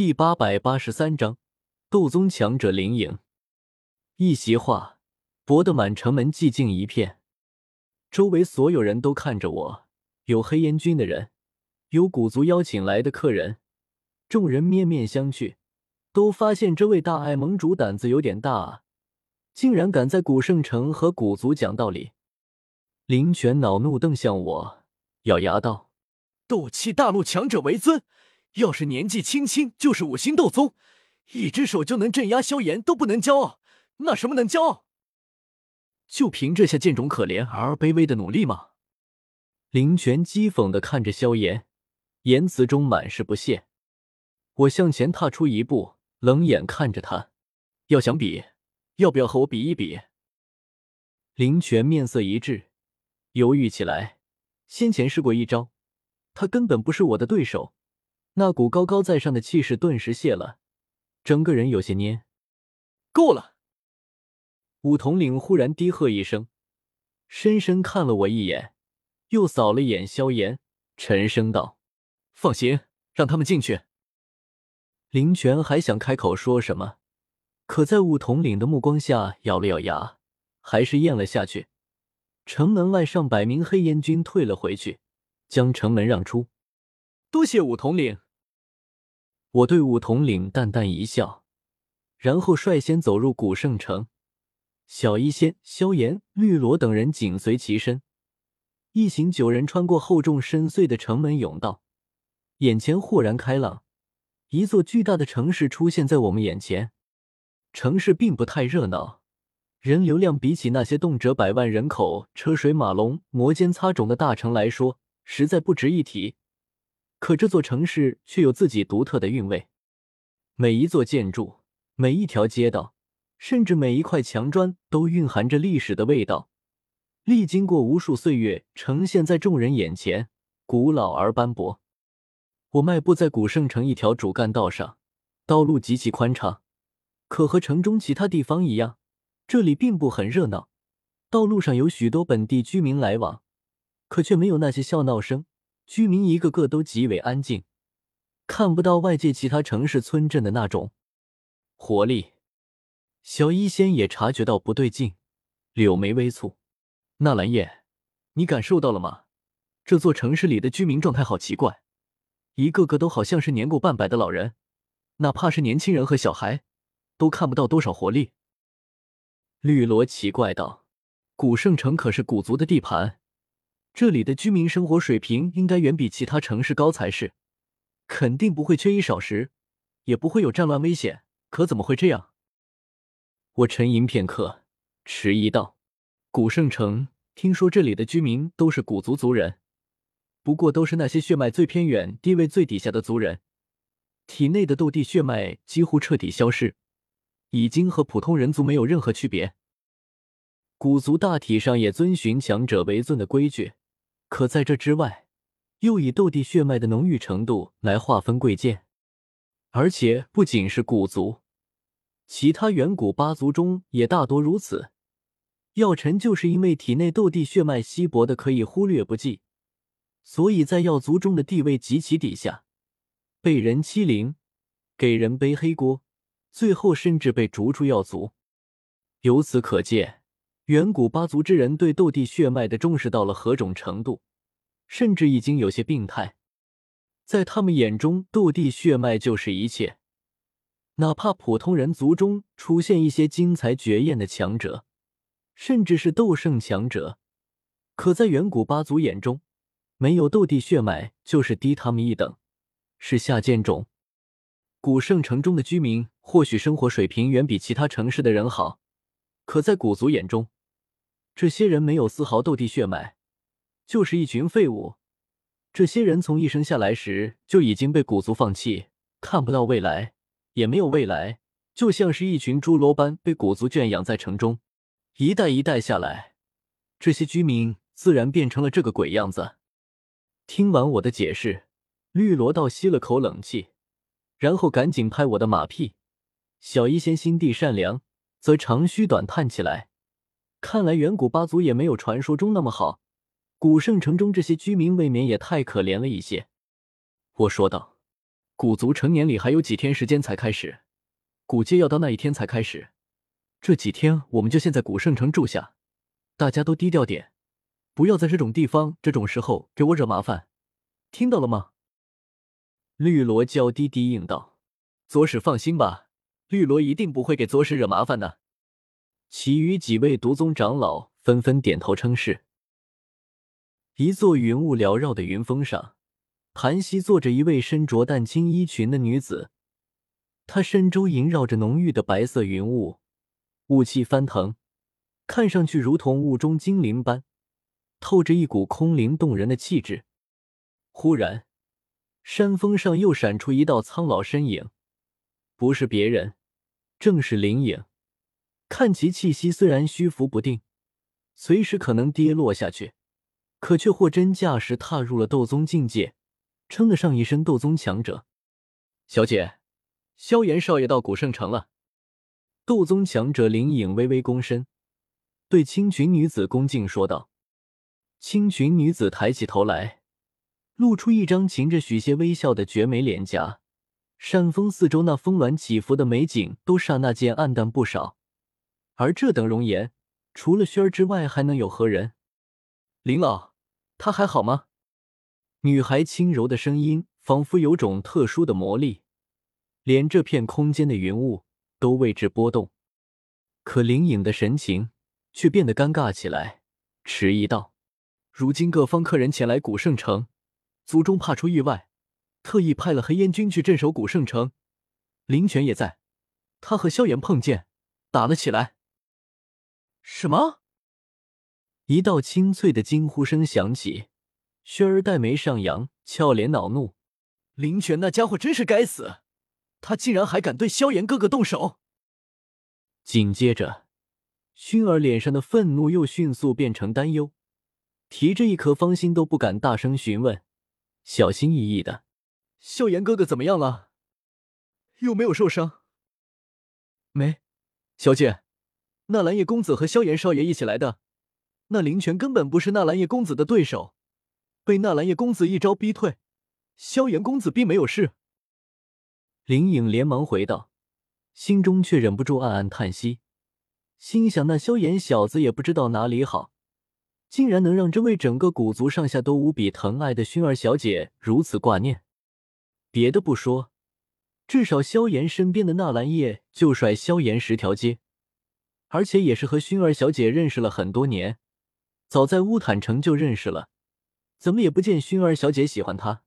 第八百八十三章斗宗强者灵影。一席话，博得满城门寂静一片。周围所有人都看着我，有黑烟军的人，有古族邀请来的客人。众人面面相觑，都发现这位大爱盟主胆子有点大啊，竟然敢在古圣城和古族讲道理。林泉恼怒瞪向我，咬牙道：“斗气大陆强者为尊。”要是年纪轻轻就是五星斗宗，一只手就能镇压萧炎，都不能骄傲，那什么能骄傲？就凭这些贱种可怜而卑微的努力吗？林泉讥讽的看着萧炎，言辞中满是不屑。我向前踏出一步，冷眼看着他，要想比，要不要和我比一比？林泉面色一滞，犹豫起来。先前试过一招，他根本不是我的对手。那股高高在上的气势顿时泄了，整个人有些蔫。够了！武统领忽然低喝一声，深深看了我一眼，又扫了眼萧炎，沉声道：“放行，让他们进去。”林泉还想开口说什么，可在武统领的目光下，咬了咬牙，还是咽了下去。城门外上百名黑烟军退了回去，将城门让出。多谢武统领。我对武统领淡淡一笑，然后率先走入古圣城。小医仙、萧炎、绿萝等人紧随其身，一行九人穿过厚重深邃的城门，甬道，眼前豁然开朗，一座巨大的城市出现在我们眼前。城市并不太热闹，人流量比起那些动辄百万人口、车水马龙、摩肩擦踵的大城来说，实在不值一提。可这座城市却有自己独特的韵味，每一座建筑、每一条街道，甚至每一块墙砖，都蕴含着历史的味道，历经过无数岁月，呈现在众人眼前，古老而斑驳。我迈步在古圣城一条主干道上，道路极其宽敞，可和城中其他地方一样，这里并不很热闹。道路上有许多本地居民来往，可却没有那些笑闹声。居民一个个都极为安静，看不到外界其他城市村镇的那种活力。小医仙也察觉到不对劲，柳眉微蹙：“纳兰叶，你感受到了吗？这座城市里的居民状态好奇怪，一个个都好像是年过半百的老人，哪怕是年轻人和小孩，都看不到多少活力。”绿萝奇怪道：“古圣城可是古族的地盘。”这里的居民生活水平应该远比其他城市高才是，肯定不会缺衣少食，也不会有战乱危险。可怎么会这样？我沉吟片刻，迟疑道：“古圣城，听说这里的居民都是古族族人，不过都是那些血脉最偏远、地位最底下的族人，体内的斗帝血脉几乎彻底消失，已经和普通人族没有任何区别。古族大体上也遵循强者为尊的规矩。”可在这之外，又以斗帝血脉的浓郁程度来划分贵贱，而且不仅是古族，其他远古八族中也大多如此。药尘就是因为体内斗帝血脉稀薄的可以忽略不计，所以在药族中的地位极其低下，被人欺凌，给人背黑锅，最后甚至被逐出药族。由此可见。远古八族之人对斗帝血脉的重视到了何种程度，甚至已经有些病态。在他们眼中，斗帝血脉就是一切，哪怕普通人族中出现一些惊才绝艳的强者，甚至是斗圣强者，可在远古八族眼中，没有斗帝血脉就是低他们一等，是下贱种。古圣城中的居民或许生活水平远比其他城市的人好，可在古族眼中，这些人没有丝毫斗帝血脉，就是一群废物。这些人从一生下来时就已经被古族放弃，看不到未来，也没有未来，就像是一群侏罗般被古族圈养在城中。一代一代下来，这些居民自然变成了这个鬼样子。听完我的解释，绿萝道吸了口冷气，然后赶紧拍我的马屁。小医仙心地善良，则长吁短叹起来。看来远古八族也没有传说中那么好，古圣城中这些居民未免也太可怜了一些。我说道：“古族成年礼还有几天时间才开始，古街要到那一天才开始。这几天我们就先在古圣城住下，大家都低调点，不要在这种地方、这种时候给我惹麻烦，听到了吗？绿萝娇滴滴应道：“左使放心吧，绿萝一定不会给左使惹麻烦的。”其余几位毒宗长老纷纷点头称是。一座云雾缭绕的云峰上。盘膝坐着一位身着淡青衣裙的女子，她身周萦绕着浓郁的白色云雾，雾气翻腾，看上去如同雾中精灵般，透着一股空灵动人的气质。忽然，山峰上又闪出一道苍老身影，不是别人，正是灵影。看其气息虽然虚浮不定，随时可能跌落下去，可却货真价实踏入了斗宗境界。称得上一身斗宗强者，小姐，萧炎少爷到古圣城了。斗宗强者林影微微躬身，对青裙女子恭敬说道。青裙女子抬起头来，露出一张噙着许些微笑的绝美脸颊。山峰四周那峰峦起伏的美景都刹那间暗淡不少。而这等容颜，除了轩儿之外，还能有何人？林老，他还好吗？女孩轻柔的声音仿佛有种特殊的魔力，连这片空间的云雾都为之波动。可灵影的神情却变得尴尬起来，迟疑道：“如今各方客人前来古圣城，族中怕出意外，特意派了黑烟军去镇守古圣城。林泉也在，他和萧炎碰见，打了起来。”什么？一道清脆的惊呼声响起。轩儿黛眉上扬，俏脸恼怒：“林泉那家伙真是该死，他竟然还敢对萧炎哥哥动手！”紧接着，薰儿脸上的愤怒又迅速变成担忧，提着一颗芳心都不敢大声询问，小心翼翼的：“萧炎哥哥怎么样了？有没有受伤？”“没，小姐，纳兰叶公子和萧炎少爷一起来的，那林泉根本不是纳兰叶公子的对手。”被纳兰叶公子一招逼退，萧炎公子并没有事。林颖连忙回道，心中却忍不住暗暗叹息，心想那萧炎小子也不知道哪里好，竟然能让这位整个古族上下都无比疼爱的薰儿小姐如此挂念。别的不说，至少萧炎身边的纳兰叶就甩萧炎十条街，而且也是和薰儿小姐认识了很多年，早在乌坦城就认识了。怎么也不见薰儿小姐喜欢他。